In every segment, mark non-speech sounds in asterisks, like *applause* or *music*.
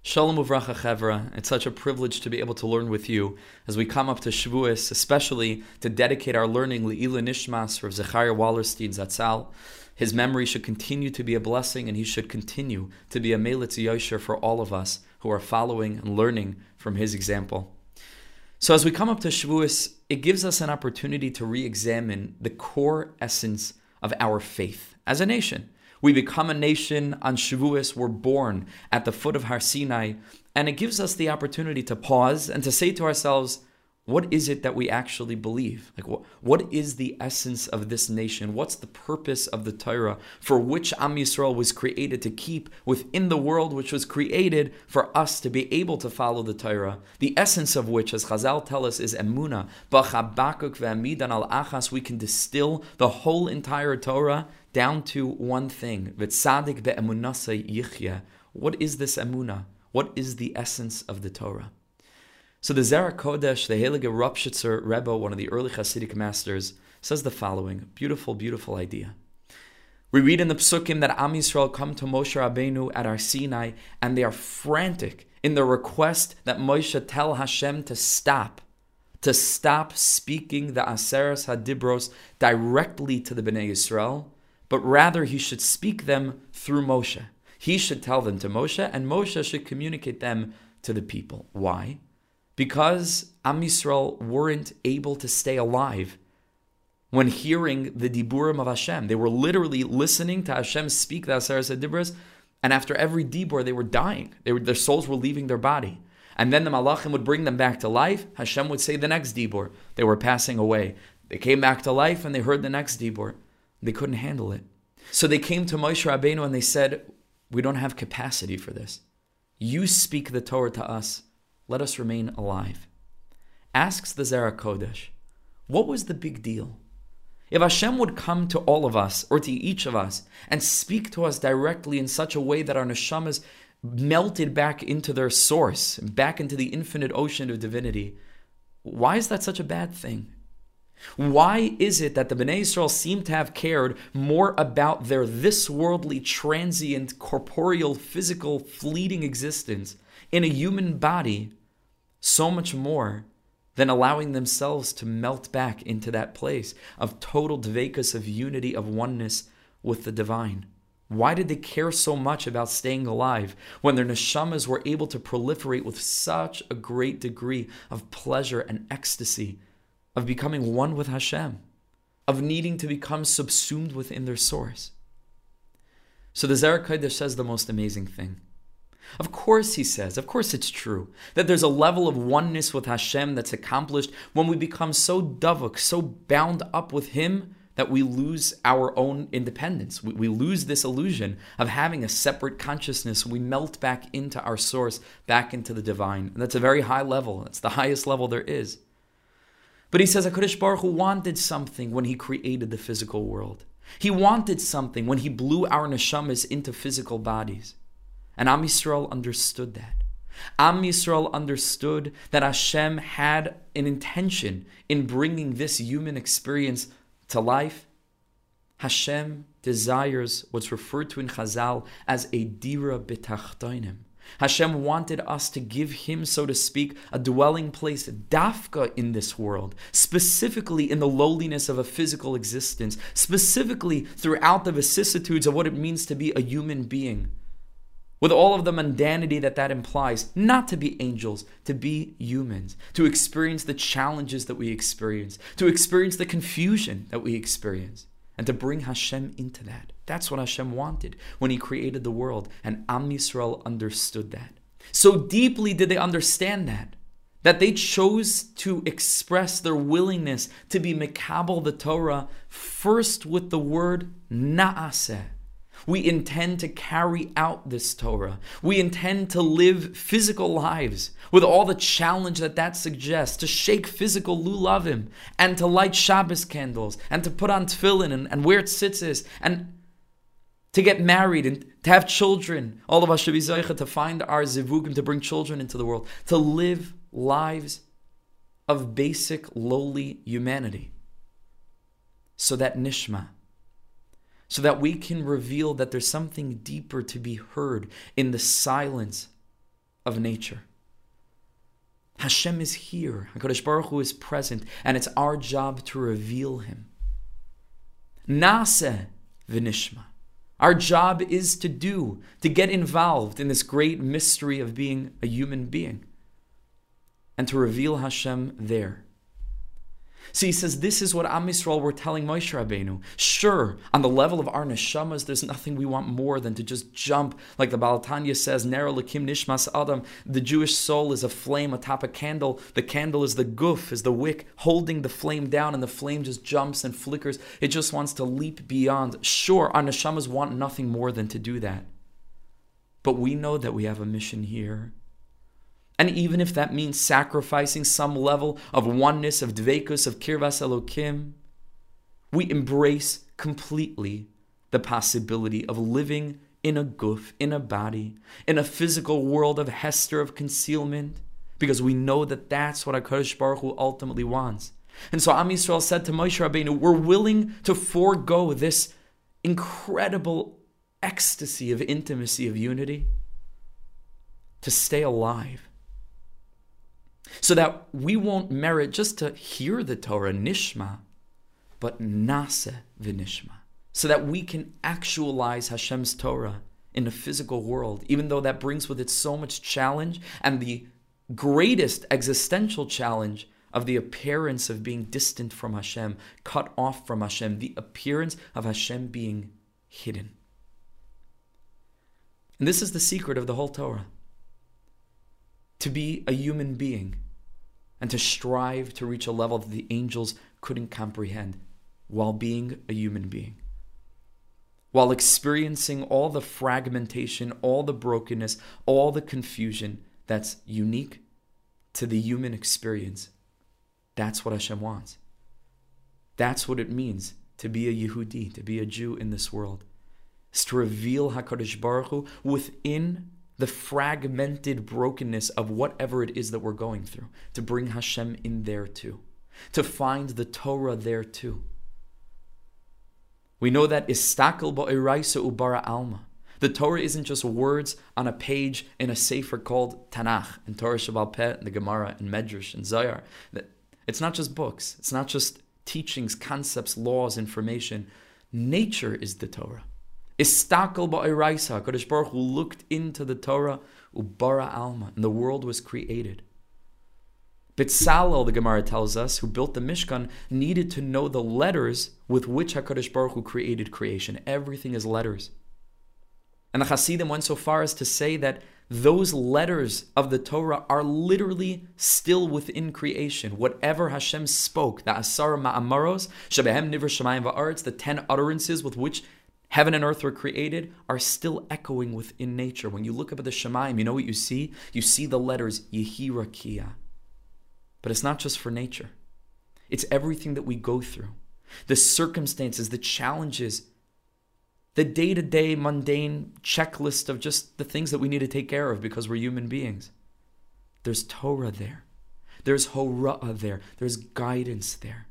Shalom uvracha chevra. It's such a privilege to be able to learn with you as we come up to Shavuos, especially to dedicate our learning L'illui Nishmas Rav Zechariah Wallerstein Zatzal. His memory should continue to be a blessing, and he should continue to be a melitz yosher for all of us who are following and learning from his example. So, as we come up to Shavuos, it gives us an opportunity to re-examine the core essence of our faith as a nation. We become a nation on Shavuos. We're born at the foot of Har Sinai. And it gives us the opportunity to pause and to say to ourselves, what is it that we actually believe? Like, what, what is the essence of this nation? What's the purpose of the Torah for which Am Yisrael was created to keep within the world, which was created for us to be able to follow the Torah? The essence of which, as Chazal tell us, is emuna. Al achas. We can distill the whole entire Torah down to one thing. V'tzadik be'emunasa yichya. What is this emuna? What is the essence of the Torah? So the Zera Kodesh, the Heilige Ropshitzer Rebbe, one of the early Hasidic masters, says the following beautiful, beautiful idea. We read in the Psukim that Am Yisrael come to Moshe Rabbeinu at Har Sinai, and they are frantic in the request that Moshe tell Hashem to stop, to stop speaking the Aseres Hadibros directly to the Bnei Yisrael, but rather he should speak them through Moshe. He should tell them to Moshe, and Moshe should communicate them to the people. Why? Because Am Yisrael weren't able to stay alive when hearing the Diburim of Hashem. They were literally listening to Hashem speak the Aseres Dibras, and after every Dibur, they were dying. They were, their souls were leaving their body. And then the Malachim would bring them back to life. Hashem would say the next Dibur. They were passing away. They came back to life and they heard the next Dibur. They couldn't handle it. So they came to Moshe Rabbeinu and they said, We don't have capacity for this. You speak the Torah to us let us remain alive. Asks the Zera Kodesh, what was the big deal? If Hashem would come to all of us, or to each of us, and speak to us directly in such a way that our neshamas melted back into their source, back into the infinite ocean of divinity, why is that such a bad thing? Why is it that the Bnei Israel seem to have cared more about their this worldly, transient, corporeal, physical, fleeting existence in a human body so much more than allowing themselves to melt back into that place of total dvekas, of unity, of oneness with the divine. Why did they care so much about staying alive when their neshamas were able to proliferate with such a great degree of pleasure and ecstasy, of becoming one with Hashem, of needing to become subsumed within their source? So the Zera Kodesh says the most amazing thing. Of course, he says, of course it's true that there's a level of oneness with Hashem that's accomplished when we become so davuk, so bound up with Him that we lose our own independence. We, we lose this illusion of having a separate consciousness. We melt back into our source, back into the divine. And that's a very high level. That's the highest level there is. But he says HaKadosh Baruch Hu wanted something when he created the physical world. He wanted something when he blew our neshamas into physical bodies. And Am Yisrael understood that. Am Yisrael understood that Hashem had an intention in bringing this human experience to life. Hashem desires what's referred to in Chazal as a dira b'tachtoinim. Hashem wanted us to give Him, so to speak, a dwelling place, dafka, in this world, specifically in the lowliness of a physical existence, specifically throughout the vicissitudes of what it means to be a human being with all of the mundanity that that implies, not to be angels, to be humans, to experience the challenges that we experience, to experience the confusion that we experience, and to bring Hashem into that. That's what Hashem wanted when He created the world, and Am Yisrael understood that. So deeply did they understand that, that they chose to express their willingness to be Mekabel the Torah first with the word Naaseh we intend to carry out this Torah. We intend to live physical lives with all the challenge that that suggests, to shake physical lulavim, and to light Shabbos candles, and to put on tefillin, and, and wear tzitzis, and to get married, and to have children. All of us should be zeicha to find our zivugim, to bring children into the world, to live lives of basic, lowly humanity. So that nishma, so that we can reveal that there's something deeper to be heard in the silence of nature. Hashem is here. HaKadosh Baruch Hu is present, and it's our job to reveal Him. Nase v'nishma. Our job is to do, to get involved in this great mystery of being a human being, and to reveal Hashem there. So he says, this is what Am Yisrael were telling Moshe Rabbeinu. Sure, on the level of our neshamas, there's nothing we want more than to just jump, like the Baal HaTanya says, Ner Elokim Nishmas Adam. The Jewish soul is a flame atop a candle. The candle is the goof, is the wick, holding the flame down, and the flame just jumps and flickers. It just wants to leap beyond. Sure, our neshamas want nothing more than to do that. But we know that we have a mission here and even if that means sacrificing some level of oneness, of dvekus, of kirvas elokim, we embrace completely the possibility of living in a guf, in a body, in a physical world of hester, of concealment, because we know that that's what HaKadosh Baruch Hu ultimately wants. And so Am Yisrael said to Moshe Rabbeinu, we're willing to forego this incredible ecstasy of intimacy, of unity, to stay alive so that we won't merit just to hear the Torah, nishma, but nase v'nishma, so that we can actualize Hashem's Torah in the physical world, even though that brings with it so much challenge and the greatest existential challenge of the appearance of being distant from Hashem, cut off from Hashem, the appearance of Hashem being hidden. And this is the secret of the whole Torah to be a human being and to strive to reach a level that the angels couldn't comprehend while being a human being. While experiencing all the fragmentation, all the brokenness, all the confusion that's unique to the human experience. That's what Hashem wants. That's what it means to be a Yehudi, to be a Jew in this world. Is to reveal HaKadosh Baruch Hu within the fragmented brokenness of whatever it is that we're going through, to bring Hashem in there too, to find the Torah there too. We know that istakel ba'iraisa ubara alma. The Torah isn't just words on a page in a sefer called Tanakh and Torah Shabbal Peh and the Gemara and Medrash and Zohar. It's not just books. It's not just teachings, concepts, laws, information. Nature is the Torah. Istakel ba'iraisa. Kodesh Baruch Hu looked into the Torah, ubara alma, and the world was created. Bitzalel, the Gemara tells us, who built the Mishkan, needed to know the letters with which HaKadosh Baruch Hu created creation. Everything is letters. And the Hasidim went so far as to say that those letters of the Torah are literally still within creation. Whatever Hashem spoke, the Asar Ma'amaros, Shebehem Nivr Shemayim Va'aretz, the ten utterances with which heaven and earth were created are still echoing within nature. When you look up at the Shemaim, you know what you see? You see the letters Yehirakia. But it's not just for nature, it's everything that we go through the circumstances, the challenges, the day to day mundane checklist of just the things that we need to take care of because we're human beings. There's Torah there, there's Hora'ah there, there's guidance there,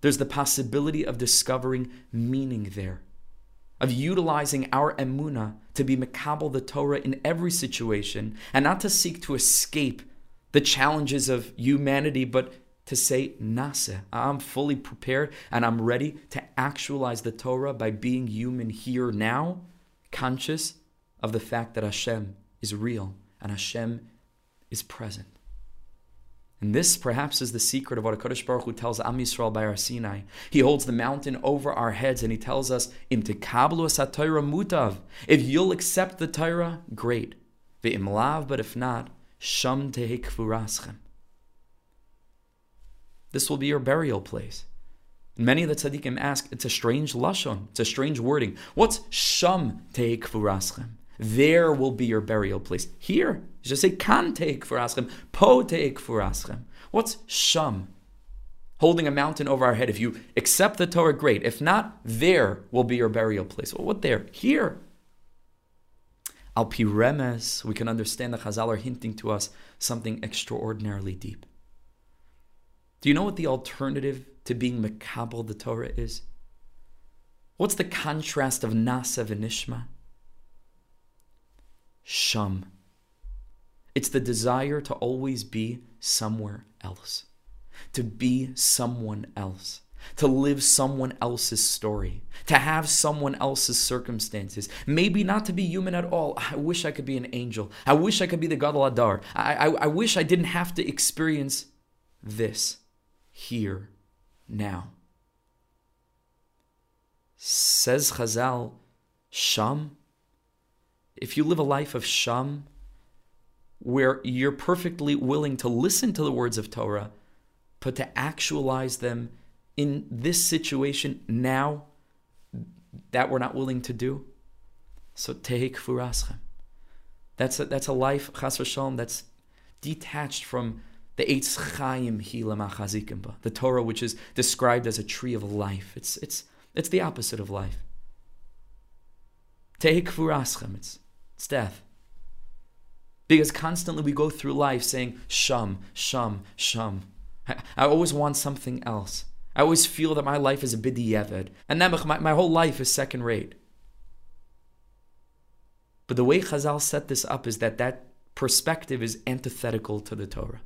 there's the possibility of discovering meaning there of utilizing our emuna to be makabel the Torah in every situation and not to seek to escape the challenges of humanity, but to say, Nase, I'm fully prepared and I'm ready to actualize the Torah by being human here now, conscious of the fact that Hashem is real and Hashem is present. And this perhaps is the secret of what HaKadosh Baruch Hu tells Am Yisrael by Har Sinai. He holds the mountain over our heads and he tells us, Im mutav. If you'll accept the Torah, great. Ve'im lav, but if not, sham tehikvuraschem. This will be your burial place. Many of the tzaddikim ask, it's a strange lashon, it's a strange wording. What's sham tehikvuraschem? There will be your burial place. Here, you just say kan take for aschem, po take for aschem. What's sham? Holding a mountain over our head. If you accept the Torah, great. If not, there will be your burial place. Well, what there? Here. Al piremes, we can understand the Chazal are hinting to us something extraordinarily deep. Do you know what the alternative to being makabel the Torah is? What's the contrast of Nasa and Nishma? Sham. It's the desire to always be somewhere else, to be someone else, to live someone else's story, to have someone else's circumstances. Maybe not to be human at all. I wish I could be an angel. I wish I could be the Gadol Hador. I, I, I wish I didn't have to experience this here, now. Says Chazal, Sham, if you live a life of Sham, where you're perfectly willing to listen to the words of Torah, but to actualize them in this situation now, that we're not willing to do. So tehik furaschem. That's a, that's a life, chas v'shalom, that's detached from the Eitz Chaim Hila the Torah, which is described as a tree of life. It's, it's, it's the opposite of life. Tehik furaschem, it's, it's death. Because constantly we go through life saying, shum, shum, shum. I, always want something else. I always feel that my life is a bidiyeved. And Nebuch, my, my whole life is second rate. But the way Chazal set this up is that that perspective is antithetical to the Torah.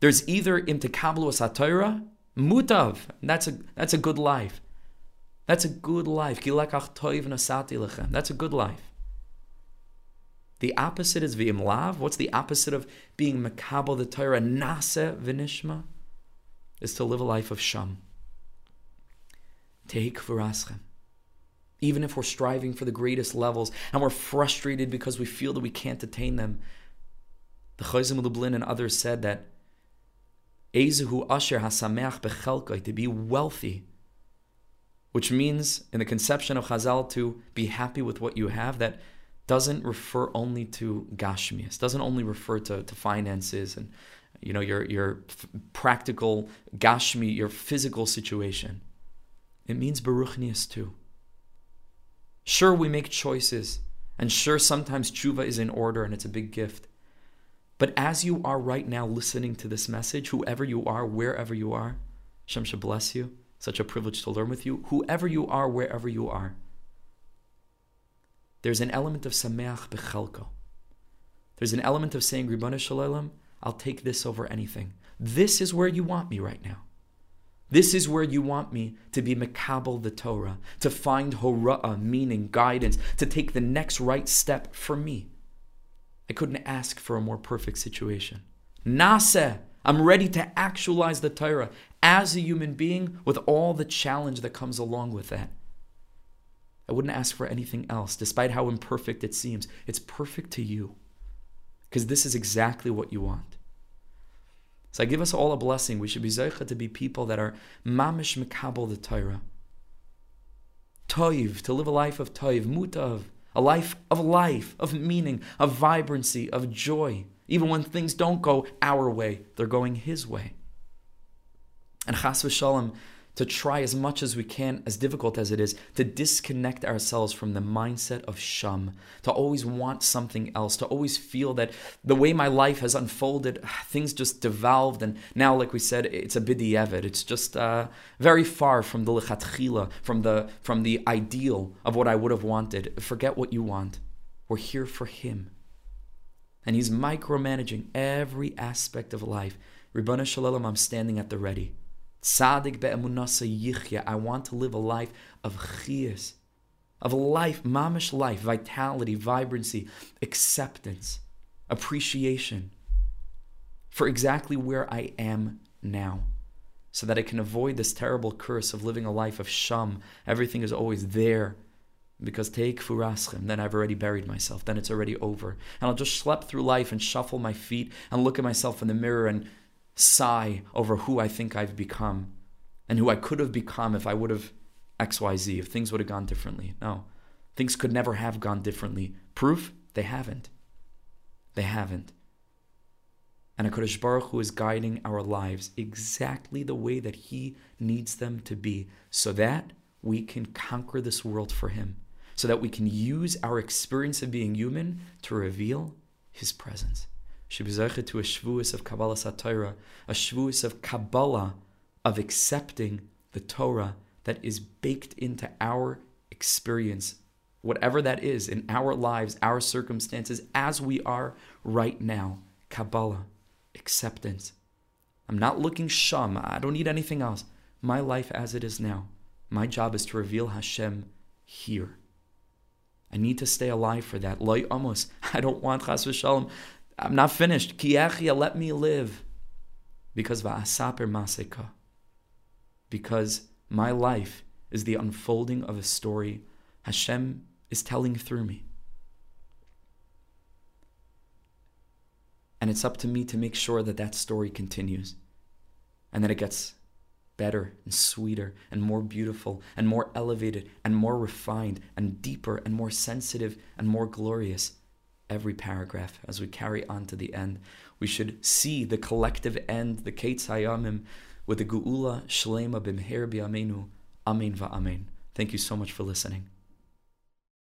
There's either imtikablu Torah, mutav, that's a, that's a good life. That's a good life. That's a good life. The opposite is v'imlav. What's the opposite of being makabel the Torah? Nase v'nishma is to live a life of sham. Take v'raschem. Even if we're striving for the greatest levels and we're frustrated because we feel that we can't attain them, the Chayzim Lublin and others said that Ezehu Asher Hasameach Bechelkoi, to be wealthy, which means in the conception of Chazal to be happy with what you have, that doesn't refer only to gashmias, doesn't only refer to, to finances and you know your your practical gashmi, your physical situation. It means baruchnias too. Sure, we make choices, and sure, sometimes tshuva is in order and it's a big gift. But as you are right now listening to this message, whoever you are, wherever you are, Shem should bless you. Such a privilege to learn with you. Whoever you are, wherever you are, there's an element of sameach bechelko. There's an element of saying, Ribbono Shel Olam, I'll take this over anything. This is where you want me right now. This is where you want me to be makabel the Torah, to find hora'ah, meaning, guidance, to take the next right step for me. I couldn't ask for a more perfect situation. Naseh, I'm ready to actualize the Torah as a human being with all the challenge that comes along with that. I wouldn't ask for anything else, despite how imperfect it seems. It's perfect to you, because this is exactly what you want. So I give us all a blessing. We should be zeicha to be people that are mamish mekabel the Torah. Toiv, to live a life of toiv, mutav, a life of life, of meaning, of vibrancy, of joy. Even when things don't go our way, they're going His way. And chas v'shalom, to try as much as we can, as difficult as it is, to disconnect ourselves from the mindset of shum, to always want something else, to always feel that the way my life has unfolded, *sighs* things just devolved, and now, like we said, it's a bidiyevit. It's just uh, very far from the lichatchila, from the from the ideal of what I would have wanted. Forget what you want. We're here for Him, and He's micromanaging every aspect of life. Ribbono Shel Olam, I'm standing at the ready. Tzaddik be'emunasa yichya. I want to live a life of chiyas, of a life, mamish life, vitality, vibrancy, acceptance, appreciation for exactly where I am now, so that I can avoid this terrible curse of living a life of sham. Everything is always there. Because take furaschem, then I've already buried myself, then it's already over. And I'll just schlep through life and shuffle my feet and look at myself in the mirror and sigh over who I think I've become and who I could have become if I would have XYZ, if things would have gone differently. No, things could never have gone differently. Proof? They haven't. They haven't. And HaKadosh Baruch Hu is guiding our lives exactly the way that He needs them to be so that we can conquer this world for Him, so that we can use our experience of being human to reveal His presence should be to a shvuas of Kabbalas HaTorah, a shvuas of Kabbalah, of accepting the Torah that is baked into our experience whatever that is in our lives, our circumstances, as we are right now. Kabbalah, acceptance. I'm not looking sham. I don't need anything else. My life as it is now. My job is to reveal Hashem here. I need to stay alive for that. Loy amos. *laughs* I don't want chas v'shalom. I'm not finished. Kiachia, let me live. Because va'asaper maseka. Because my life is the unfolding of a story Hashem is telling through me. And it's up to me to make sure that that story continues and that it gets better and sweeter and more beautiful and more elevated and more refined and deeper and more sensitive and more glorious every paragraph as we carry on to the end. We should see the collective end, the Ketz Hayamim, with the Geula Shlema Bimher. Amen va'amen. Thank you so much for listening.